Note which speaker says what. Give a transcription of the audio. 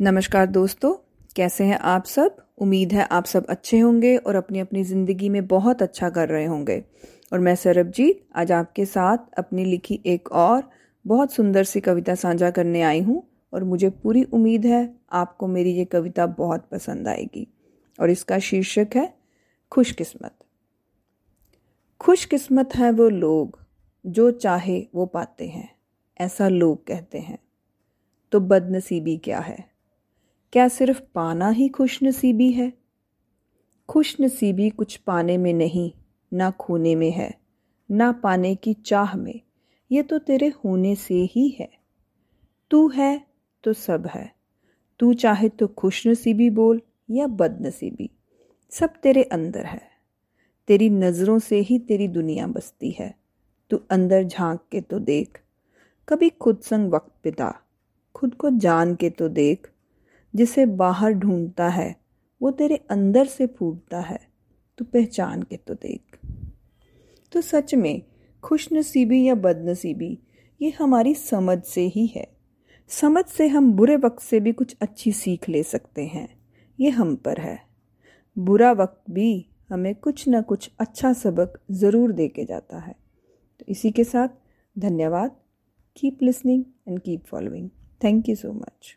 Speaker 1: नमस्कार दोस्तों, कैसे हैं आप सब? उम्मीद है आप सब अच्छे होंगे और अपनी अपनी ज़िंदगी में बहुत अच्छा कर रहे होंगे। और मैं सरबजीत, आज आपके साथ अपनी लिखी एक और बहुत सुंदर सी कविता साझा करने आई हूँ और मुझे पूरी उम्मीद है आपको मेरी ये कविता बहुत पसंद आएगी। और इसका शीर्षक है, खुशकिस्मत। खुशकिस्मत है वो लोग जो चाहे वो पाते हैं, ऐसा लोग कहते हैं। तो बदनसीबी क्या है? क्या सिर्फ़ पाना ही खुश नसीबी है? खुश नसीबी कुछ पाने में नहीं, ना खोने में है, ना पाने की चाह में। ये तो तेरे होने से ही है। तू है तो सब है। तू चाहे तो खुश नसीबी बोल या बदनसीबी, सब तेरे अंदर है। तेरी नज़रों से ही तेरी दुनिया बसती है। तू अंदर झाँक के तो देख, कभी खुद संग वक्त बिता, खुद को जान के तो देख जिसे बाहर ढूंढता है, वो तेरे अंदर से फूटता है। तू पहचान के तो देख। तो सच में खुश नसीबी या बदनसीबी, ये हमारी समझ से ही है। समझ से हम बुरे वक्त से भी कुछ अच्छी सीख ले सकते हैं, ये हम पर है। बुरा वक्त भी हमें कुछ ना कुछ अच्छा सबक ज़रूर दे के जाता है। तो इसी के साथ धन्यवाद। Keep listening and keep following thank you so much